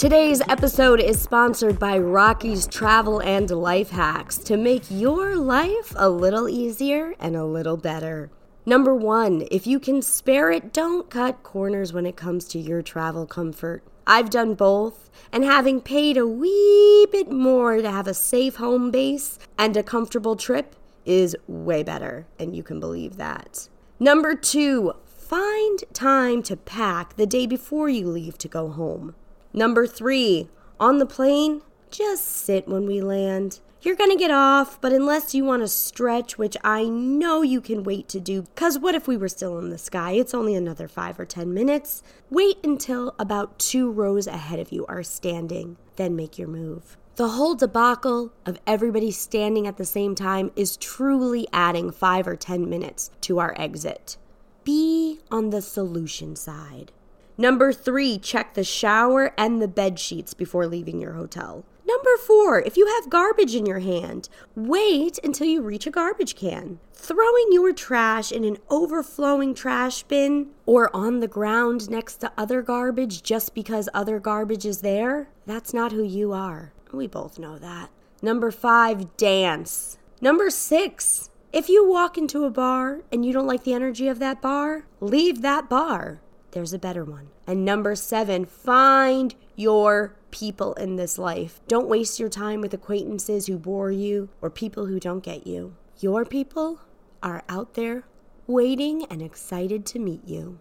Today's episode is sponsored by Rocky's Travel and Life Hacks to make your life a little easier and a little better. Number one, if you can spare it, don't cut corners when it comes to your travel comfort. I've done both, and having paid a wee bit more to have a safe home base and a comfortable trip is way better, and you can believe that. Number two, find time to pack the day before you leave to go home. Number three, on the plane, just sit when we land. You're gonna get off, but unless you want to stretch, which I know you can wait to do, because what if we were still in the sky? It's only another five or ten minutes. Wait until about two rows ahead of you are standing, then make your move. The whole debacle of everybody standing at the same time is truly adding five or ten minutes to our exit. Be on the solution side. Number three, check the shower and the bed sheets before leaving your hotel. Number four, if you have garbage in your hand, wait until you reach a garbage can. Throwing your trash in an overflowing trash bin or on the ground next to other garbage just because other garbage is there, that's not who you are. We both know that. Number five, dance. Number six, if you walk into a bar and you don't like the energy of that bar, leave that bar. There's a better one. And number seven, find your people in this life. Don't waste your time with acquaintances who bore you or people who don't get you. Your people are out there waiting and excited to meet you.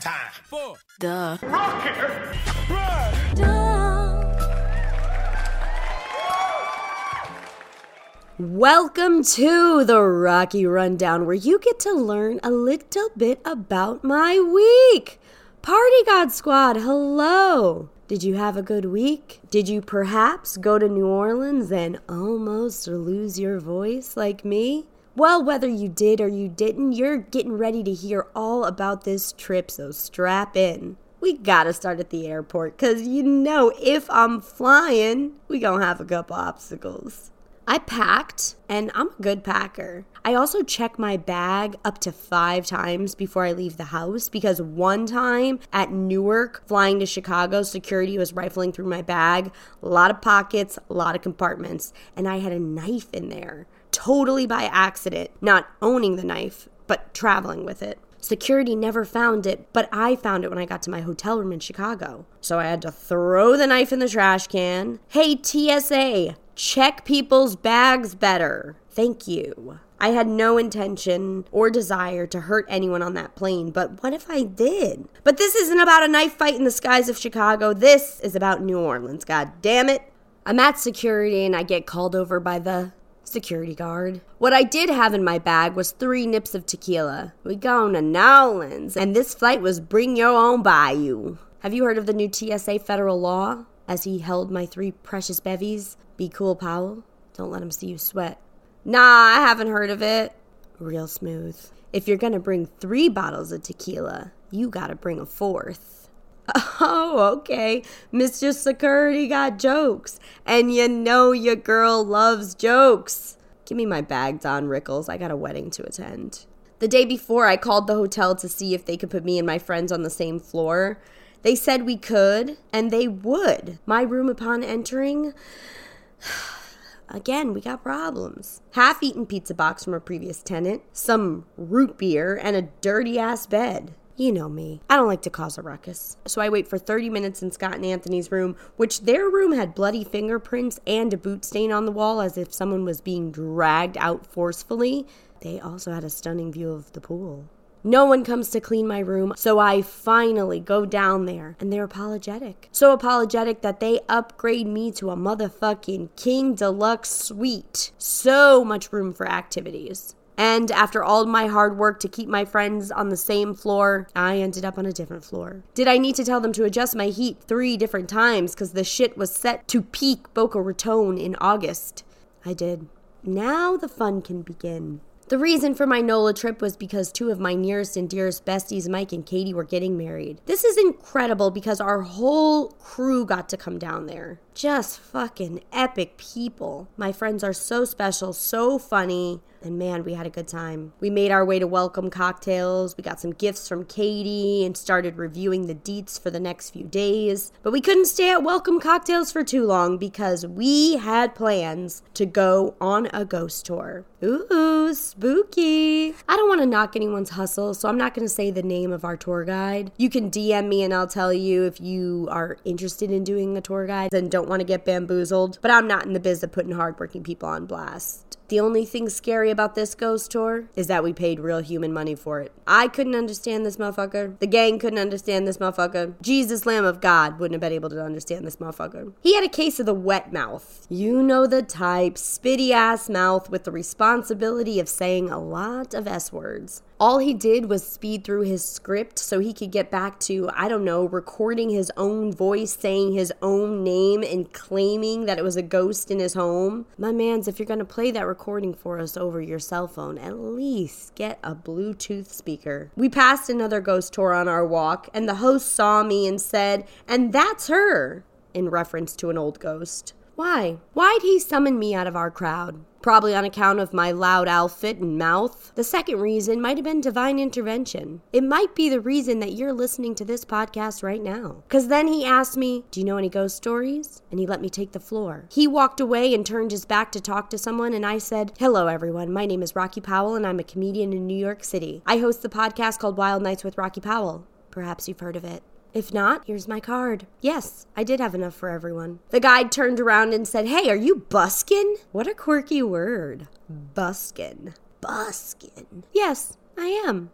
Time for Duh. Welcome to the Rocky Rundown, where you get to learn a little bit about my week. Party God Squad, hello. Did you have a good week? Did you perhaps go to New Orleans and almost lose your voice like me? Well, whether you did or you didn't, you're getting ready to hear all about this trip, so strap in. We gotta start at the airport, cause you know if I'm flying, we gonna have a couple obstacles. I packed, and I'm a good packer. I also check my bag up to five times before I leave the house because one time at Newark, flying to Chicago, security was rifling through my bag. A lot of pockets, a lot of compartments, and I had a knife in there. Totally by accident, not owning the knife, but traveling with it. Security never found it, but I found it when I got to my hotel room in Chicago. So I had to throw the knife in the trash can. Hey, TSA, check people's bags better. Thank you. I had no intention or desire to hurt anyone on that plane, but what if I did? But this isn't about a knife fight in the skies of Chicago. This is about New Orleans, god damn it. I'm at security and I get called over by the security guard. What I did have in my bag was three nips of tequila. We going to New Orleans, and this flight was bring your own by you. Have you heard of the new TSA federal law? As he held my three precious bevies, be cool, Powell. Don't let him see you sweat. Nah, I haven't heard of it. Real smooth. If you're gonna bring three bottles of tequila, you gotta bring a fourth. Oh, okay. Mr. Security got jokes. And you know your girl loves jokes. Give me my bag, Don Rickles. I got a wedding to attend. The day before, I called the hotel to see if they could put me and my friends on the same floor. They said we could, and they would. My room upon entering. Again, we got problems. Half eaten pizza box from a previous tenant, some root beer, and a dirty ass bed. You know me. I don't like to cause a ruckus. So I wait for 30 minutes in Scott and Anthony's room, which their room had bloody fingerprints and a boot stain on the wall as if someone was being dragged out forcefully. They also had a stunning view of the pool. No one comes to clean my room, so I finally go down there and they're apologetic. So apologetic that they upgrade me to a motherfucking King Deluxe suite. So much room for activities. And after all my hard work to keep my friends on the same floor, I ended up on a different floor. Did I need to tell them to adjust my heat three different times because the shit was set to peak Boca Raton in August? I did. Now the fun can begin. The reason for my NOLA trip was because two of my nearest and dearest besties, Mike and Katie, were getting married. This is incredible because our whole crew got to come down there. Just fucking epic people. My friends are so special, so funny. And man, we had a good time. We made our way to welcome cocktails. We got some gifts from Katie and started reviewing the deets for the next few days. But we couldn't stay at welcome cocktails for too long because we had plans to go on a ghost tour. Ooh, spooky. I don't want to knock anyone's hustle, so I'm not going to say the name of our tour guide. You can DM me and I'll tell you if you are interested in doing a tour guide and don't want to get bamboozled. But I'm not in the biz of putting hardworking people on blast. The only thing scary about this ghost tour is that we paid real human money for it. I couldn't understand this motherfucker. The gang couldn't understand this motherfucker. Jesus, Lamb of God, wouldn't have been able to understand this motherfucker. He had a case of the wet mouth. You know the type, spitty ass mouth with the responsibility of saying a lot of S words. All he did was speed through his script so he could get back to, I don't know, recording his own voice, saying his own name, and claiming that it was a ghost in his home. My mans, if you're gonna play that recording for us over your cell phone, at least get a Bluetooth speaker. We passed another ghost tour on our walk, and the host saw me and said, And that's her, in reference to an old ghost. Why? Why'd he summon me out of our crowd? Probably on account of my loud outfit and mouth. The second reason might have been divine intervention. It might be the reason that you're listening to this podcast right now. Because then he asked me, Do you know any ghost stories? And he let me take the floor. He walked away and turned his back to talk to someone, and I said, Hello, everyone. My name is Rocky Powell, and I'm a comedian in New York City. I host the podcast called Wild Nights with Rocky Powell. Perhaps you've heard of it. If not, here's my card. Yes, I did have enough for everyone. The guide turned around and said, Hey, are you buskin? What a quirky word. Buskin. Buskin. Yes, I am.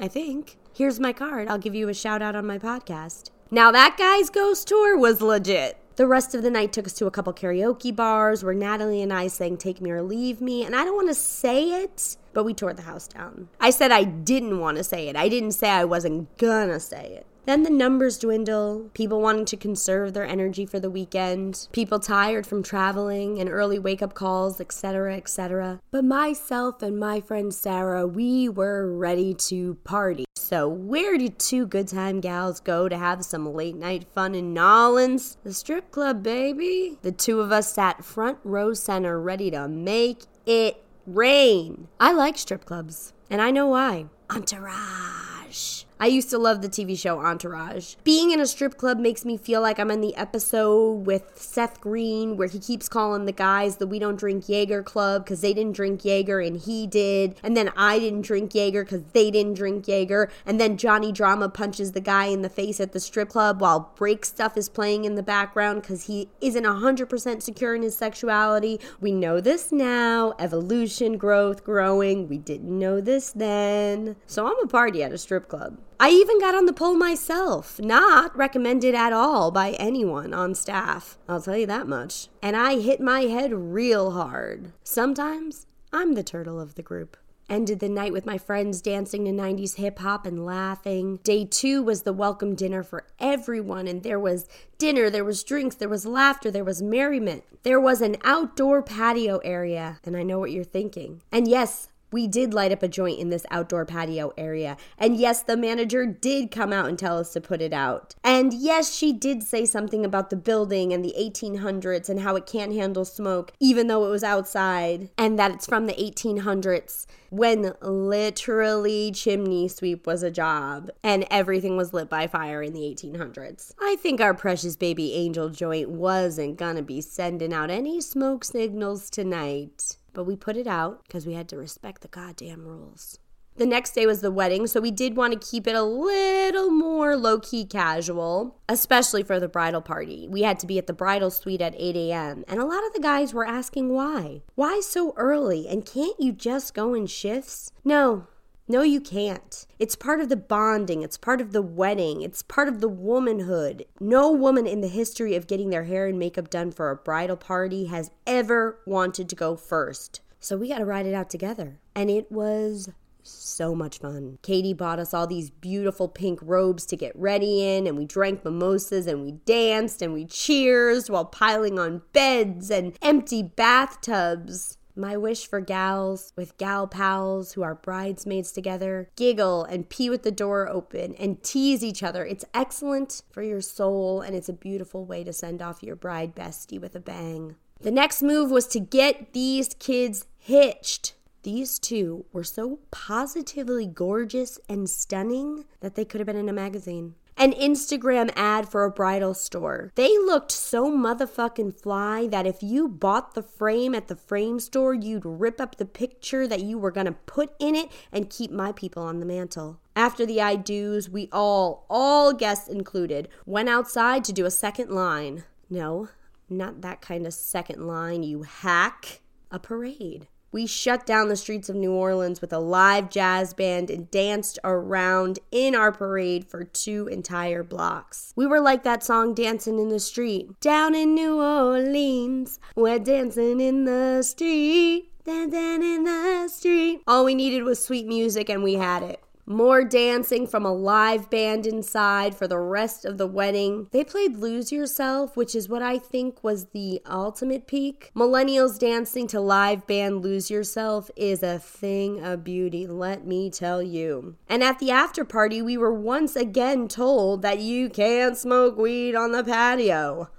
I think. Here's my card. I'll give you a shout out on my podcast. Now, that guy's ghost tour was legit. The rest of the night took us to a couple karaoke bars where Natalie and I sang Take Me or Leave Me, and I don't want to say it, but we tore the house down. I said I didn't want to say it. I didn't say I wasn't gonna say it. Then the numbers dwindle, people wanting to conserve their energy for the weekend, people tired from traveling and early wake up calls, etc., etc. But myself and my friend Sarah, we were ready to party. So, where did two good time gals go to have some late night fun in Nolens? The strip club, baby. The two of us sat front row center, ready to make it rain. I like strip clubs, and I know why. Entourage. I used to love the TV show Entourage. Being in a strip club makes me feel like I'm in the episode with Seth Green where he keeps calling the guys the We Don't Drink Jaeger Club because they didn't drink Jaeger and he did. And then I didn't drink Jaeger because they didn't drink Jaeger. And then Johnny Drama punches the guy in the face at the strip club while break stuff is playing in the background because he isn't 100% secure in his sexuality. We know this now. Evolution, growth, growing. We didn't know this then. So I'm a party at a strip club. I even got on the pole myself, not recommended at all by anyone on staff. I'll tell you that much. And I hit my head real hard. Sometimes I'm the turtle of the group. Ended the night with my friends dancing to 90s hip hop and laughing. Day two was the welcome dinner for everyone, and there was dinner, there was drinks, there was laughter, there was merriment. There was an outdoor patio area, and I know what you're thinking. And yes, we did light up a joint in this outdoor patio area. And yes, the manager did come out and tell us to put it out. And yes, she did say something about the building and the 1800s and how it can't handle smoke, even though it was outside, and that it's from the 1800s when literally chimney sweep was a job and everything was lit by fire in the 1800s. I think our precious baby angel joint wasn't gonna be sending out any smoke signals tonight. But we put it out because we had to respect the goddamn rules. The next day was the wedding, so we did want to keep it a little more low key casual, especially for the bridal party. We had to be at the bridal suite at 8 a.m., and a lot of the guys were asking why. Why so early? And can't you just go in shifts? No, no, you can't. It's part of the bonding. It's part of the wedding. It's part of the womanhood. No woman in the history of getting their hair and makeup done for a bridal party has ever wanted to go first. So we got to ride it out together. And it was so much fun. Katie bought us all these beautiful pink robes to get ready in, and we drank mimosas and we danced and we cheersed while piling on beds and empty bathtubs. My wish for gals with gal pals who are bridesmaids together, giggle and pee with the door open and tease each other. It's excellent for your soul and it's a beautiful way to send off your bride bestie with a bang. The next move was to get these kids hitched. These two were so positively gorgeous and stunning that they could have been in a magazine. An Instagram ad for a bridal store. They looked so motherfucking fly that if you bought the frame at the frame store, you'd rip up the picture that you were gonna put in it and keep my people on the mantle. After the I do's, we all, all guests included, went outside to do a second line. No, not that kind of second line, you hack. A parade. We shut down the streets of New Orleans with a live jazz band and danced around in our parade for two entire blocks. We were like that song Dancing in the Street. Down in New Orleans, we're dancing in the street. Dancing in the street. All we needed was sweet music and we had it. More dancing from a live band inside for the rest of the wedding. They played Lose Yourself, which is what I think was the ultimate peak. Millennials dancing to live band Lose Yourself is a thing of beauty, let me tell you. And at the after party, we were once again told that you can't smoke weed on the patio.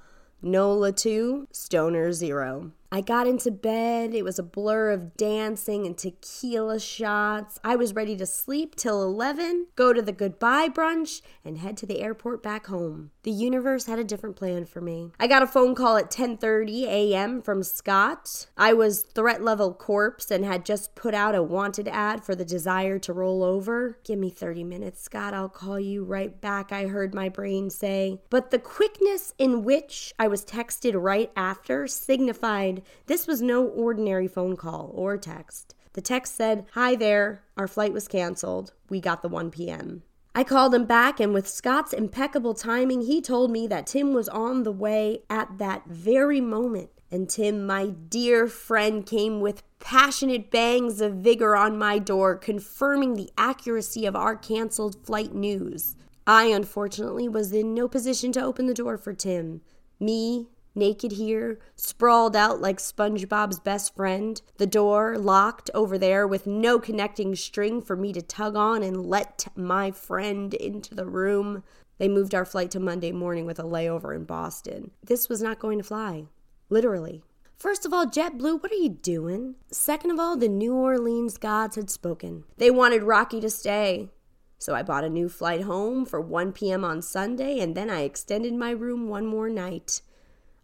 NOLA 2, Stoner 0. I got into bed. It was a blur of dancing and tequila shots. I was ready to sleep till 11, go to the goodbye brunch, and head to the airport back home. The universe had a different plan for me. I got a phone call at 10:30 a.m. from Scott. I was threat level corpse and had just put out a wanted ad for the desire to roll over. Give me 30 minutes, Scott. I'll call you right back, I heard my brain say. But the quickness in which I was texted right after signified this was no ordinary phone call or text. The text said, Hi there, our flight was canceled. We got the 1 p.m. I called him back, and with Scott's impeccable timing, he told me that Tim was on the way at that very moment. And Tim, my dear friend, came with passionate bangs of vigor on my door, confirming the accuracy of our canceled flight news. I, unfortunately, was in no position to open the door for Tim. Me, naked here, sprawled out like SpongeBob's best friend, the door locked over there with no connecting string for me to tug on and let my friend into the room. They moved our flight to Monday morning with a layover in Boston. This was not going to fly. Literally. First of all, JetBlue, what are you doing? Second of all, the New Orleans gods had spoken. They wanted Rocky to stay. So I bought a new flight home for 1 p.m. on Sunday, and then I extended my room one more night.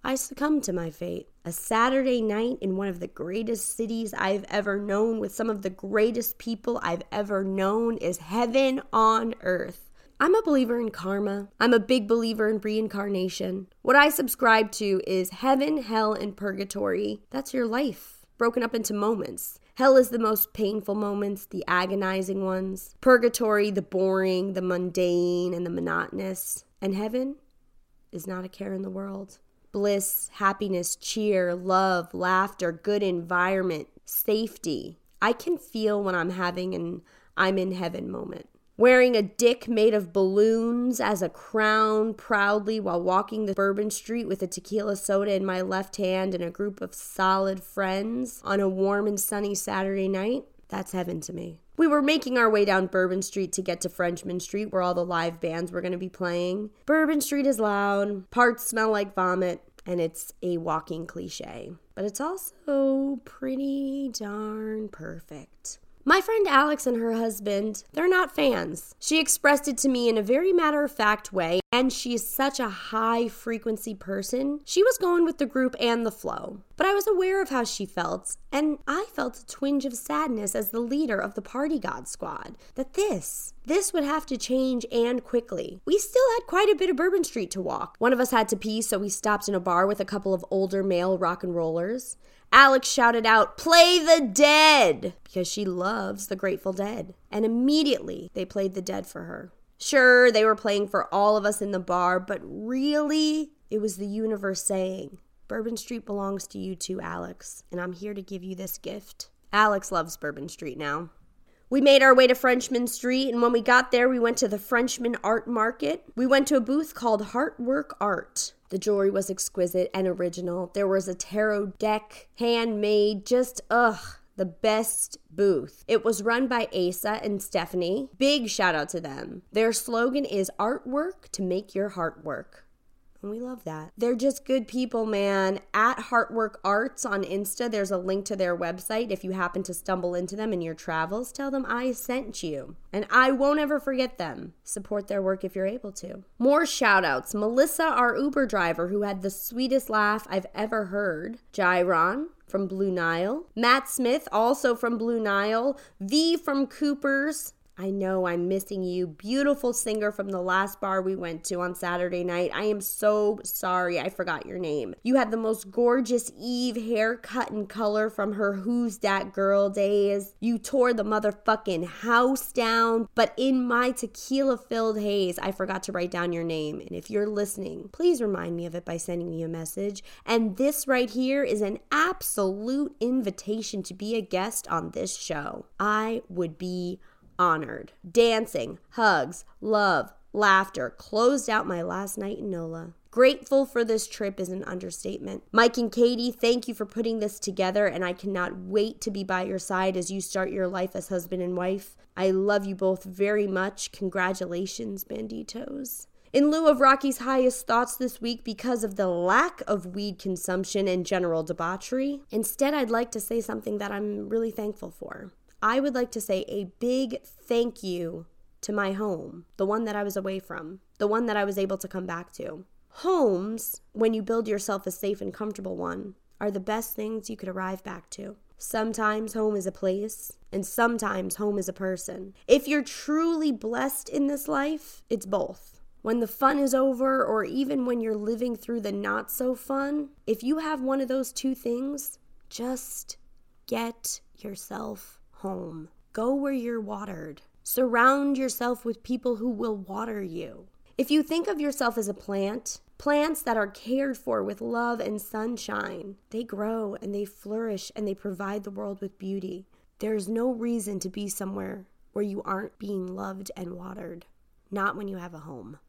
I succumbed to my fate. A Saturday night in one of the greatest cities I've ever known with some of the greatest people I've ever known is heaven on earth. I'm a believer in karma. I'm a big believer in reincarnation. What I subscribe to is heaven, hell, and purgatory. That's your life, broken up into moments. Hell is the most painful moments, the agonizing ones. Purgatory, the boring, the mundane, and the monotonous. And heaven is not a care in the world bliss, happiness, cheer, love, laughter, good environment, safety. I can feel when I'm having an I'm in heaven moment. Wearing a dick made of balloons as a crown proudly while walking the Bourbon Street with a tequila soda in my left hand and a group of solid friends on a warm and sunny Saturday night. That's heaven to me. We were making our way down Bourbon Street to get to Frenchmen Street where all the live bands were going to be playing. Bourbon Street is loud, parts smell like vomit, and it's a walking cliche, but it's also pretty darn perfect. My friend Alex and her husband, they're not fans. She expressed it to me in a very matter of fact way, and she's such a high frequency person. She was going with the group and the flow. But I was aware of how she felt, and I felt a twinge of sadness as the leader of the Party God squad that this, this would have to change and quickly. We still had quite a bit of Bourbon Street to walk. One of us had to pee, so we stopped in a bar with a couple of older male rock and rollers. Alex shouted out, Play the Dead! because she loves the Grateful Dead. And immediately they played the Dead for her. Sure, they were playing for all of us in the bar, but really, it was the universe saying, Bourbon Street belongs to you too, Alex, and I'm here to give you this gift. Alex loves Bourbon Street now. We made our way to Frenchmen Street, and when we got there, we went to the Frenchmen Art Market. We went to a booth called Heartwork Art. The jewelry was exquisite and original. There was a tarot deck, handmade, just ugh the best booth. It was run by Asa and Stephanie. Big shout out to them. Their slogan is artwork to make your heart work. And we love that. They're just good people, man. At Heartwork Arts on Insta, there's a link to their website. If you happen to stumble into them in your travels, tell them I sent you. And I won't ever forget them. Support their work if you're able to. More shout outs Melissa, our Uber driver, who had the sweetest laugh I've ever heard. Jairon, from Blue Nile. Matt Smith, also from Blue Nile. V from Cooper's. I know I'm missing you. Beautiful singer from the last bar we went to on Saturday night. I am so sorry I forgot your name. You had the most gorgeous Eve haircut and color from her Who's That Girl days. You tore the motherfucking house down. But in my tequila filled haze, I forgot to write down your name. And if you're listening, please remind me of it by sending me a message. And this right here is an absolute invitation to be a guest on this show. I would be honored. Dancing, hugs, love, laughter closed out my last night in NOLA. Grateful for this trip is an understatement. Mike and Katie, thank you for putting this together, and I cannot wait to be by your side as you start your life as husband and wife. I love you both very much. Congratulations, banditos. In lieu of Rocky's highest thoughts this week because of the lack of weed consumption and general debauchery, instead, I'd like to say something that I'm really thankful for. I would like to say a big thank you to my home, the one that I was away from, the one that I was able to come back to. Homes, when you build yourself a safe and comfortable one, are the best things you could arrive back to. Sometimes home is a place, and sometimes home is a person. If you're truly blessed in this life, it's both. When the fun is over, or even when you're living through the not so fun, if you have one of those two things, just get yourself home. Go where you're watered. Surround yourself with people who will water you. If you think of yourself as a plant, plants that are cared for with love and sunshine, they grow and they flourish and they provide the world with beauty. There is no reason to be somewhere where you aren't being loved and watered, not when you have a home.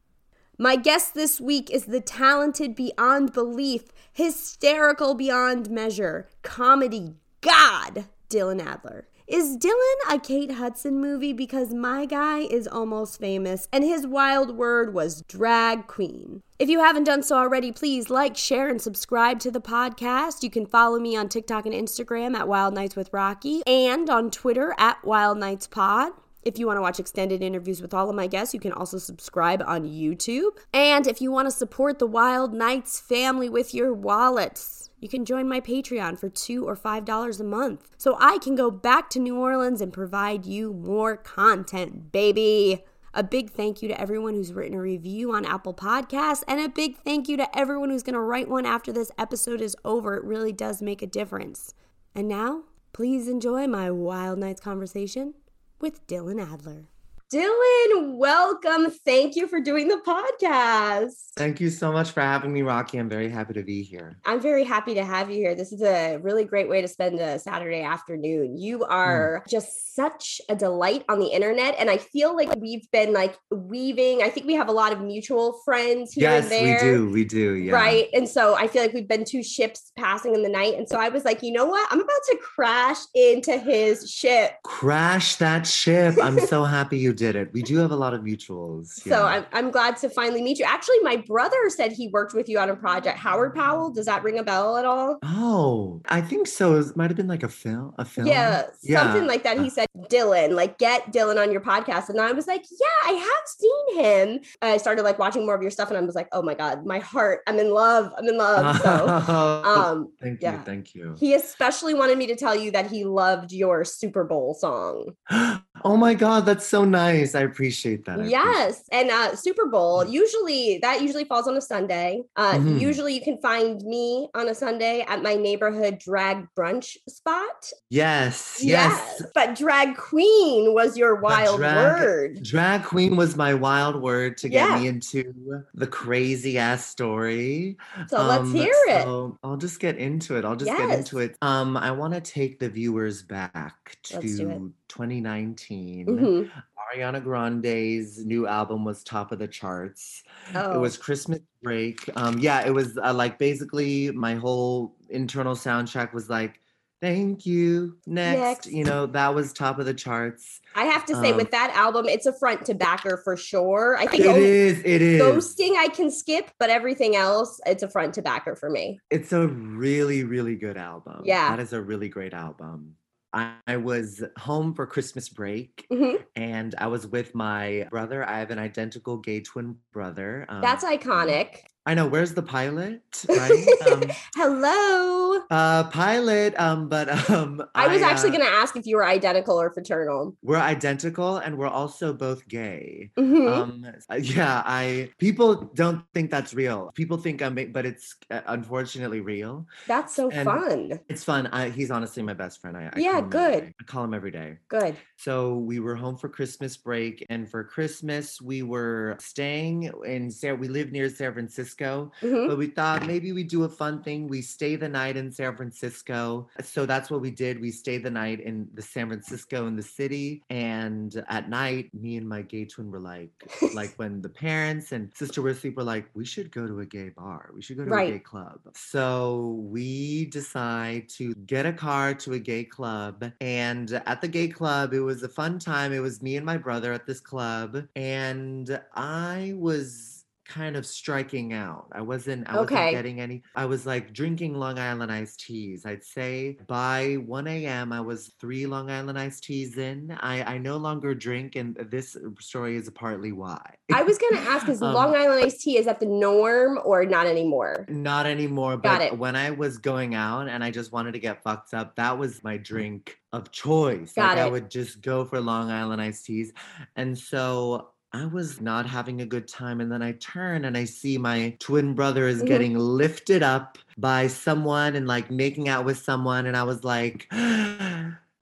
My guest this week is the talented beyond belief, hysterical beyond measure, comedy god, Dylan Adler. Is Dylan a Kate Hudson movie? Because my guy is almost famous, and his wild word was drag queen. If you haven't done so already, please like, share, and subscribe to the podcast. You can follow me on TikTok and Instagram at Wild Nights with Rocky and on Twitter at Wild Nights Pod. If you want to watch extended interviews with all of my guests, you can also subscribe on YouTube. And if you want to support the Wild Nights family with your wallets, you can join my Patreon for two or five dollars a month so I can go back to New Orleans and provide you more content, baby. A big thank you to everyone who's written a review on Apple Podcasts, and a big thank you to everyone who's going to write one after this episode is over. It really does make a difference. And now, please enjoy my Wild Nights conversation with Dylan Adler. Dylan, welcome. Thank you for doing the podcast. Thank you so much for having me, Rocky. I'm very happy to be here. I'm very happy to have you here. This is a really great way to spend a Saturday afternoon. You hmm. are mm. just such a delight on the internet. And I feel like we've been like weaving. I think we have a lot of mutual friends here yes, and there. Yes, we do. We do. Yeah. Right. And so I feel like we've been two ships passing in the night. And so I was like, you know what? I'm about to crash into his ship. Crash that ship. I'm so happy you did it. We do have a lot of mutuals. Yeah. So I'm, I'm glad to finally meet you. Actually, my brother said he worked with you on a project. Howard Powell, does that ring a bell at all? Oh, I think so. It might have been like a film, a film. Yeah, yeah. something like that. He said, Dylan, like get Dylan on your podcast. And I was like, yeah, I have seen him. I started like watching more of your stuff and I was like, oh my God, my heart, I'm in love. I'm in love. So um thank you. Thank you. He especially wanted me to tell you that he loved your Super Bowl song. oh my God, that's so nice. I appreciate that. I yes. Appreciate and uh Super Bowl, usually that usually falls on a Sunday. Uh mm-hmm. usually you can find me on a Sunday at my neighborhood drag brunch spot. Yes. Yes. yes. But drag queen was your wild drag, word. Drag queen was my wild word to get yeah. me into the crazy ass story. So um, let's hear so it. I'll just get into it. I'll just yes. get into it. Um I want to take the viewers back to 2019. Mm-hmm. Ariana Grande's new album was top of the charts. Oh. It was Christmas break. Um, yeah, it was uh, like basically my whole internal soundtrack was like Thank you. Next. Next. You know, that was top of the charts. I have to say, um, with that album, it's a front to backer for sure. I think it is. It is. Ghosting I can skip, but everything else, it's a front to backer for me. It's a really, really good album. Yeah. That is a really great album. I was home for Christmas break mm-hmm. and I was with my brother. I have an identical gay twin brother. Um, That's iconic. I know. Where's the pilot? Right? Um, Hello. Uh, pilot. Um, but um, I was I, actually uh, going to ask if you were identical or fraternal. We're identical, and we're also both gay. Mm-hmm. Um, uh, yeah. I people don't think that's real. People think I'm, but it's uh, unfortunately real. That's so and fun. It's fun. I, he's honestly my best friend. I, I yeah, good. I call him every day. Good. So we were home for Christmas break, and for Christmas we were staying in. We live near San Francisco. Francisco, mm-hmm. but we thought maybe we do a fun thing. We stay the night in San Francisco. So that's what we did. We stayed the night in the San Francisco in the city. And at night, me and my gay twin were like, like when the parents and sister were asleep, were like, we should go to a gay bar. We should go to right. a gay club. So we decide to get a car to a gay club. And at the gay club, it was a fun time. It was me and my brother at this club. And I was kind of striking out. I wasn't I wasn't getting any. I was like drinking Long Island iced teas. I'd say by 1 a.m. I was three Long Island iced teas in. I, I no longer drink, and this story is partly why. I was gonna ask is um, Long Island iced tea, is that the norm or not anymore? Not anymore. Got but it. when I was going out and I just wanted to get fucked up, that was my drink of choice. Got like it. I would just go for Long Island iced teas. And so I was not having a good time. And then I turn and I see my twin brother is mm-hmm. getting lifted up by someone and like making out with someone. And I was like,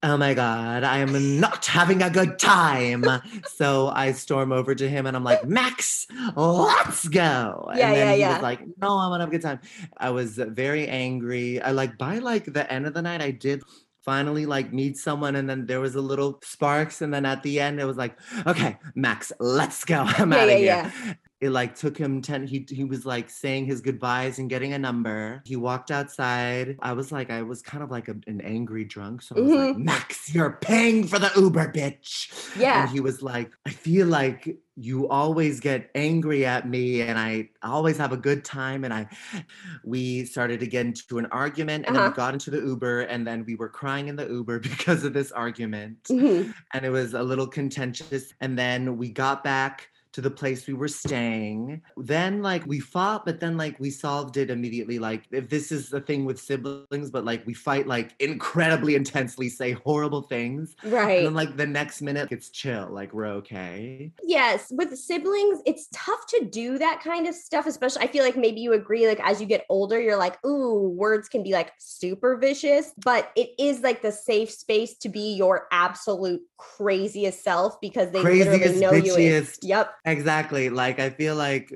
oh my God, I am not having a good time. so I storm over to him and I'm like, Max, let's go. Yeah, and then yeah, he yeah. was like, no, I want to have a good time. I was very angry. I like by like the end of the night, I did finally like meet someone and then there was a little sparks and then at the end it was like okay max let's go i'm yeah, out of yeah, here yeah. It like took him 10 he, he was like saying his goodbyes and getting a number he walked outside i was like i was kind of like a, an angry drunk so i was mm-hmm. like max you're paying for the uber bitch yeah and he was like i feel like you always get angry at me and I always have a good time. And I, we started to get into an argument and uh-huh. then we uh-huh. got into the Uber and then we were crying in the Uber because of this argument. Mm-hmm. And it was a little contentious. And then we got back to the place we were staying. Then like we fought, but then like we solved it immediately. Like if this is the thing with siblings, but like we fight like incredibly intensely, say horrible things. Right. And then like the next minute it's chill, like we're okay. Yes. With siblings, it's tough to do that kind of stuff, especially I feel like maybe you agree, like as you get older, you're like, ooh, words can be like super vicious, but it is like the safe space to be your absolute craziest self because they craziest, literally know bitchiest. you. Yep. Exactly. Like I feel like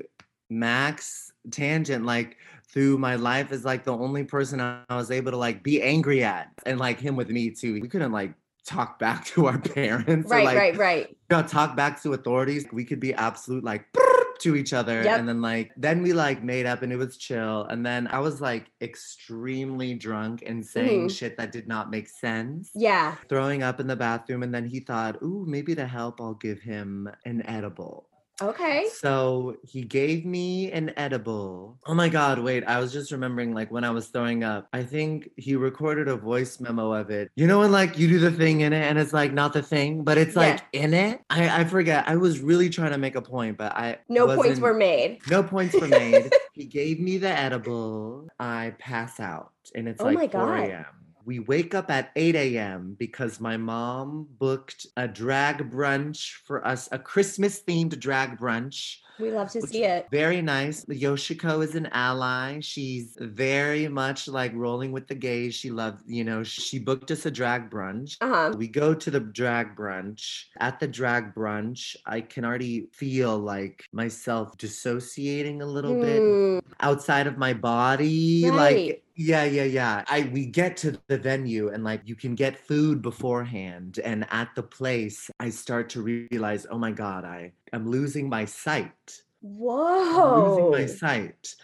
Max Tangent, like through my life, is like the only person I was able to like be angry at, and like him with me too. We couldn't like talk back to our parents. Right, or, like, right, right. You know, talk back to authorities. We could be absolute like to each other yep. and then like then we like made up and it was chill and then i was like extremely drunk and saying mm. shit that did not make sense yeah throwing up in the bathroom and then he thought ooh maybe to help i'll give him an edible Okay. So he gave me an edible. Oh my God, wait. I was just remembering like when I was throwing up, I think he recorded a voice memo of it. You know, when like you do the thing in it and it's like not the thing, but it's like yeah. in it? I, I forget. I was really trying to make a point, but I. No points were made. No points were made. he gave me the edible. I pass out and it's oh like 4 a.m we wake up at 8 a.m. because my mom booked a drag brunch for us, a Christmas themed drag brunch We love to see it. Very nice. Yoshiko is an ally. She's very much like rolling with the gays. She loves, you know, she booked us a drag brunch. Uh huh. We go to the drag brunch. At the drag brunch, I can already feel like myself dissociating a little bit Mm, outside of my body. Right. Like, yeah, yeah, yeah. I we get to the venue and like you can get food beforehand. And at the place, I start to realize, oh my God, I am losing my sight. I'm Whoa. losing my sight.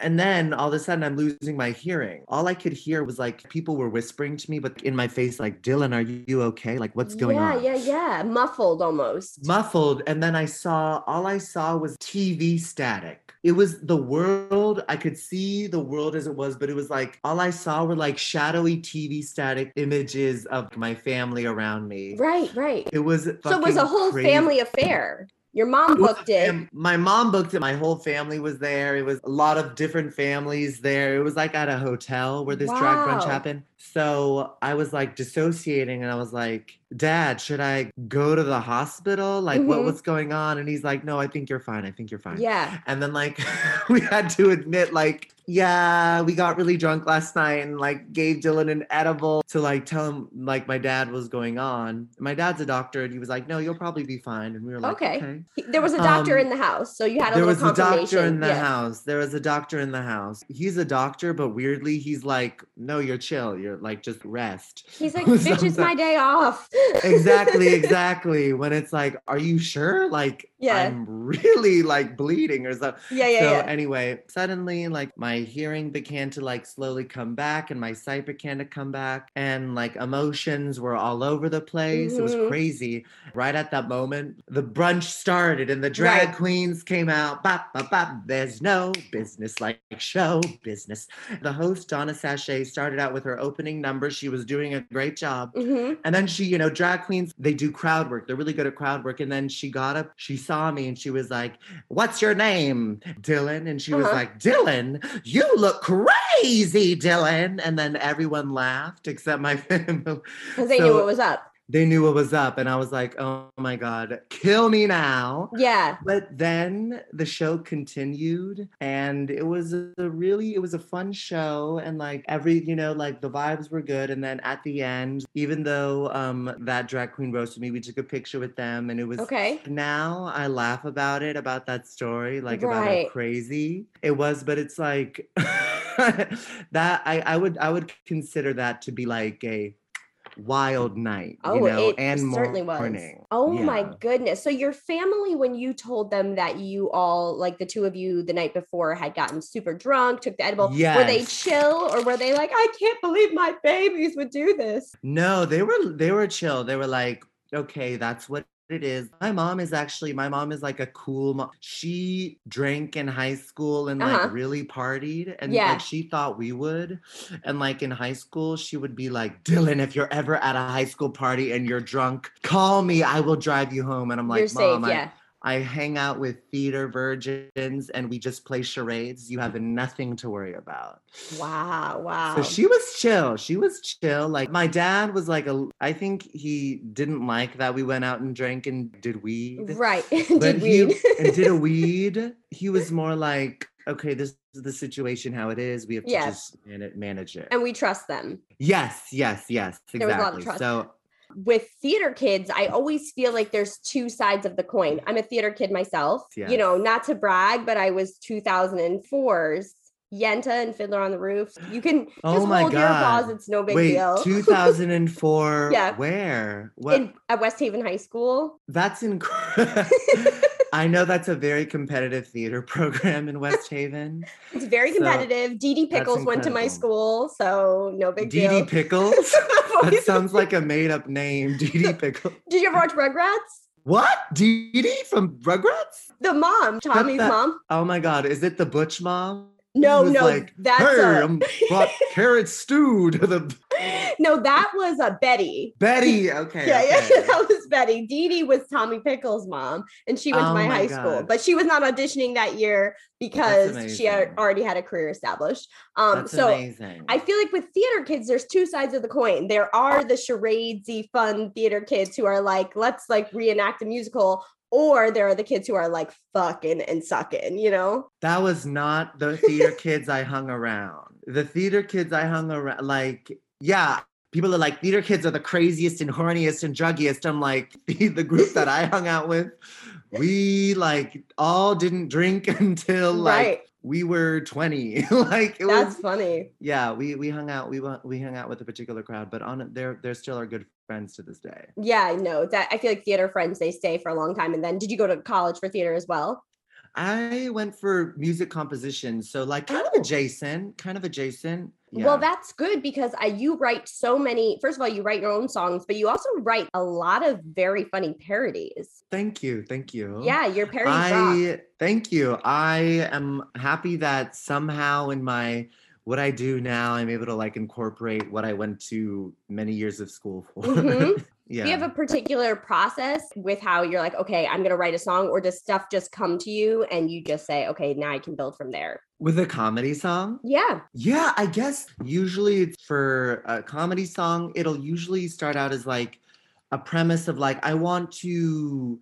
And then all of a sudden I'm losing my hearing. All I could hear was like people were whispering to me, but in my face, like, Dylan, are you okay? Like, what's going yeah, on? Yeah, yeah, yeah. Muffled almost. Muffled. And then I saw, all I saw was TV static. It was the world. I could see the world as it was, but it was like, all I saw were like shadowy TV static images of my family around me. right, right. It was So it was a whole crazy. family affair. Your mom It was a booked it. My mom booked it. My whole family was there. It was a lot of different families there. It was like at a hotel where this drag brunch happened. So I was like dissociating and I was like, Dad, should I go to the hospital? Like, what Mhm. what's going on? And he's like, No, I think you're fine. I think you're fine. Yeah. And then like we had to admit, like, yeah, we got really drunk last night and like gave Dylan an edible to like tell him like my dad was going on. My dad's a doctor and he was like, No, you'll probably be fine. And we were like, Okay. okay. He- There was a doctor Um, in the house, so you had a There was a doctor in the yeah. house. There was a doctor in the house. He's a doctor, but weirdly, he's like, no, you're chill. You're like, just rest. He's like, bitch, it's my day off. Exactly, exactly. When it's like, are you sure? Like, Yeah. I'm really like bleeding or something. Yeah, yeah, so yeah. anyway, suddenly like my hearing began to like slowly come back and my sight began to come back and like emotions were all over the place. It was Mhm. crazy. Right at that moment, the brunch started and the drag Right. queens came out. Bop, bop, bop. There's no business like show business. The host, Donna Sachet, started out with her opening number. She was doing a great job. hmm And then she, you know, drag queens, they do crowd work. They're really good at crowd work. And then she got up, she saw me and she was like, What's your name? Dylan. And she was Uh-huh. like, Dylan, you look crazy, Dylan. And then everyone laughed except my family. Because they knew So what was up. They knew what was up. And I was like, Oh my God, kill me now. Yeah. But then the show continued and it was a really, it was a fun show. And like every, you know, like the vibes were good. And then at the end, even though um that drag queen roasted me, we took a picture with them and it was Okay. now I laugh about it, about that story, like about how crazy it was, but it's like that I, I would I would consider that to be like a wild night, Oh, you know, it and certainly morning. was. Oh my goodness. So your family, when you told them that you all, like the two of you the night before, had gotten super drunk, took the edible, were they chill or were they like, I can't believe my babies would do this? No, they were they were chill. They were like, okay, that's what it is. My mom is actually my mom is like a cool mom. She drank in high school and Uh-huh. like really partied and Yeah. like she thought we would. And like in high school, she would be like, "Dylan, if you're ever at a high school party and you're drunk, call me. I will drive you home." And I'm like, You're safe. "Mom, I, yeah. I hang out with theater virgins and we just play charades. You have nothing to worry about." Wow. Wow. So she was chill. She was chill. Like my dad was like a I think he didn't like that we went out and drank and did weed. right. Did he weed. and did a weed. He was more like, okay, this is the situation how it is. We have to Yeah. just manage it. and we trust them. yes, yes, yes. There was a lot of Exactly. trust. So with theater kids, I always feel like there's two sides of the coin. I'm a theater kid myself. You know, not to brag, but I was 2004's Yenta and Fiddler on the Roof. You can oh just Oh my hold your applause. God. It's no big wait, deal. 2004. Yeah. Where? What? In, at West Haven High School. that's incredible. I know that's a very competitive theater program in West Haven. It's very So, competitive. Didi Pickles went to my school, so no big Dee deal. Dee Pickles? that sounds like a made up name. Dee Dee Pickles. Did you ever watch Rugrats? What? Didi from Rugrats? The mom, Tommy's that- mom. Oh my God. Is it the Butch mom? No, no, like, that's hey, a- I'm brought carrot stew to the no, that was a Betty. Betty. Okay. Yeah, yeah, that was Betty. Didi was Tommy Pickles' mom, and she went to Oh my my high school, but she was not auditioning that year because she had already had a career established. Um, That's so amazing. I feel like with theater kids, there's two sides of the coin. There are the charadesy, fun theater kids who are like, let's like reenact a musical. or there are the kids who are like fucking and sucking, you know? That was not the theater kids I hung around. The theater kids I hung around, like, yeah, people are like, theater kids are the craziest and horniest and druggiest. I'm like, the, group that I hung out with, we like all didn't drink until like right. we were 20. like it That's was, funny. Yeah, we we hung out, we we hung out with a particular crowd, but on they're they're still our good friends to this day. Yeah, I know that I feel like theater friends, they stay for a long time. And then did you go to college for theater as well? I went for music composition. So like kind oh. of adjacent, kind of adjacent. Yeah. Well, that's good because I, you write so many. First of all, you write your own songs, but you also write a lot of very funny parodies. Thank you, thank you. Yeah, your parodies. I rock. thank you. I am happy that somehow in my what I do now, I'm able to like incorporate what I went to many years of school for. Mm-hmm. yeah. Do you have a particular process with how you're like, okay, I'm going to write a song, or does stuff just come to you and you just say, okay, now I can build from there? With a comedy song? Yeah. Yeah, I guess usually for a comedy song, it'll usually start out as like a premise of like, I want to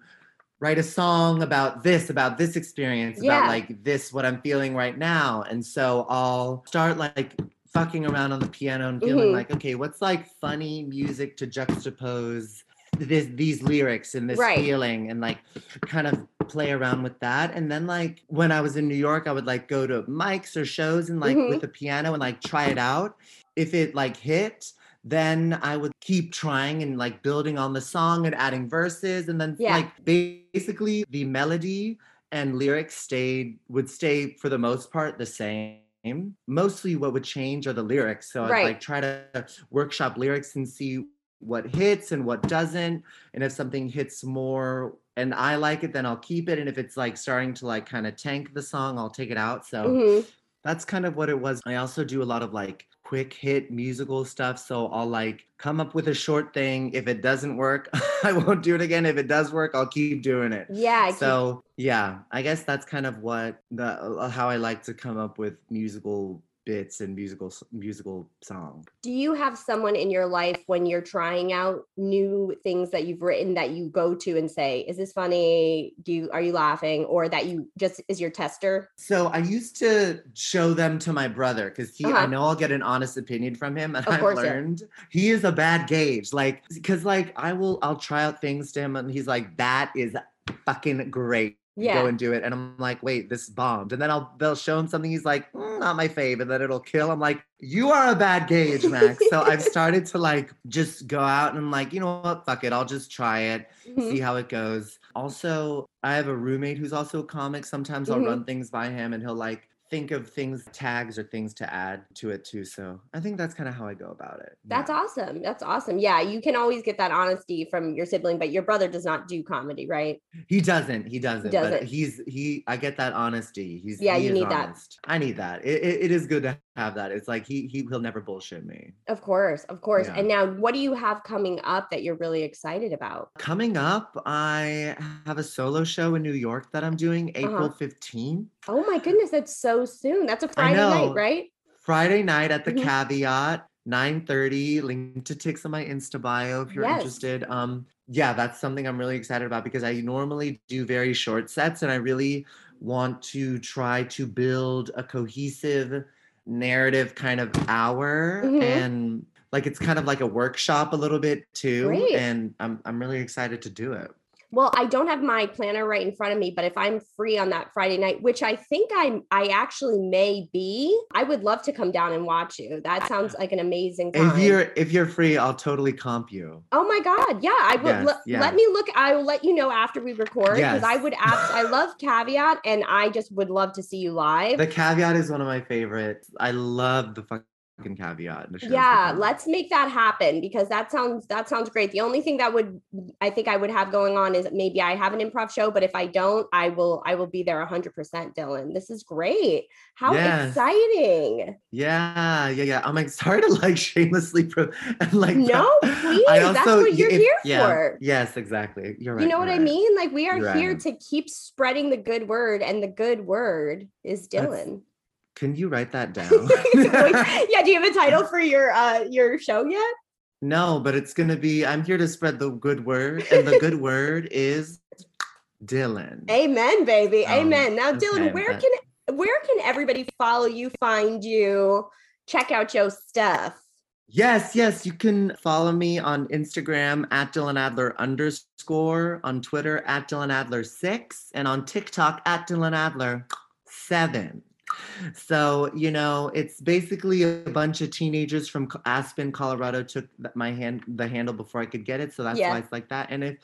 write a song about this, about this experience, yeah. about like this, what I'm feeling right now. And so I'll start like fucking around on the piano and feeling mm-hmm. like, okay, what's like funny music to juxtapose this, these lyrics and this right. feeling and like kind of play around with that. And then like when I was in New York, I would like go to mics or shows and like mm-hmm. with the piano and like try it out. If it like hit, then I would keep trying and like building on the song and adding verses. And then yeah. like basically the melody and lyrics stayed would stay for the most part the same. Mostly what would change are the lyrics. So right. I'd like try to workshop lyrics and see what hits and what doesn't. And if something hits more and I like it, then I'll keep it. And if it's like starting to like kind of tank the song, I'll take it out. So mm-hmm. that's kind of what it was. I also do a lot of like quick hit musical stuff. So I'll like come up with a short thing. If it doesn't work, I won't do it again. If it does work, I'll keep doing it. Yeah. So yeah, I guess that's kind of what the uh, how I like to come up with musical bits and musical musical song. Do you have someone in your life when you're trying out new things that you've written that you go to and say, "Is this funny? Do you are you laughing?" or that you just is your tester? So I used to show them to my brother because he uh-huh. I know I'll get an honest opinion from him and I've learned yeah. he is a bad gauge. Like because like I will I'll try out things to him and he's like that is fucking great yeah. go and do it. And I'm like, wait, this bombed. And then I'll they'll show him something. He's like, mm, not my fave, and then it'll kill. I'm like, you are a bad gauge, Max. so I've started to like just go out and I'm like, you know what, fuck it, I'll just try it, mm-hmm. see how it goes. Also, I have a roommate who's also a comic. Sometimes mm-hmm. I'll run things by him, and he'll like think of things tags or things to add to it too so i think that's kind of how i go about it that's yeah. awesome that's awesome yeah you can always get that honesty from your sibling but your brother does not do comedy right he doesn't he doesn't he doesn't he's he i get that honesty he's yeah he you need honest. that i need that it, it, it is good to have that it's like he, he he'll never bullshit me of course of course yeah. and now what do you have coming up that you're really excited about coming up i have a solo show in new york that i'm doing uh-huh. april uh-huh. 15th oh my goodness that's so soon. That's a Friday night, right? Friday night at the mm-hmm. caveat. 9:30 link to ticks on my insta bio if you're yes. interested um yeah that's something i'm really excited about because i normally do very short sets and i really want to try to build a cohesive narrative kind of hour mm-hmm. and like it's kind of like a workshop a little bit too Great. and i'm i'm really excited to do it well, I don't have my planner right in front of me, but if I'm free on that Friday night, which I think I'm I actually may be, I would love to come down and watch you. That sounds like an amazing time. If you're if you're free, I'll totally comp you. Oh my god. Yeah, I will yes, yes. let me look I will let you know after we record because yes. I would ask I love caveat and I just would love to see you live. The caveat is one of my favorites. I love the fuck caveat. yeah, let's make that happen because that sounds that sounds great. The only thing that would I think I would have going on is maybe I have an improv show, but if I don't, I will I will be there 100%, Dylan. This is great. How yes. exciting. Yeah, yeah, yeah. I'm like sorry to like shamelessly pro- and like No, please. Also, that's what you're if, here yeah, for. Yes, exactly. You're right. You know what right. I mean? Like we are you're here right. to keep spreading the good word and the good word is Dylan. That's, can you write that down? yeah, do you have a title for your uh your show yet? No, but it's gonna be I'm here to spread the good word, and the good word is Dylan. Amen, baby. Um, Amen. Now, okay, Dylan, where but... can where can everybody follow you, find you, check out your stuff? Yes, yes. You can follow me on Instagram at Dylan Adler underscore, on Twitter at Dylan Adler six, and on TikTok at Dylan Adler seven. So, you know, it's basically a bunch of teenagers from Aspen, Colorado took my hand the handle before I could get it. So that's yeah. why it's like that. And if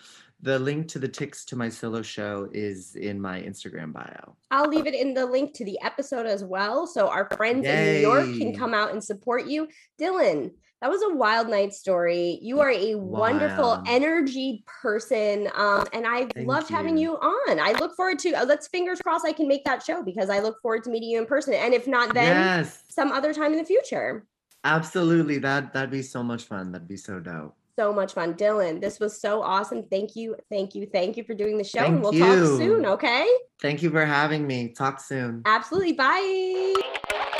the link to the ticks to my solo show is in my Instagram bio. I'll leave it in the link to the episode as well. So our friends Yay. in New York can come out and support you. Dylan, that was a wild night story. You are a wonderful energy person. Um, and I've Thank loved you. having you on. I look forward to uh, let's fingers crossed I can make that show because I look forward to meeting you in person. And if not then yes. some other time in the future. Absolutely. That that'd be so much fun. That'd be so dope so much fun. Dylan, this was so awesome. Thank you. Thank you. Thank you for doing the show. Thank and we'll you. talk soon. Okay. Thank you for having me. Talk soon. Absolutely. Bye.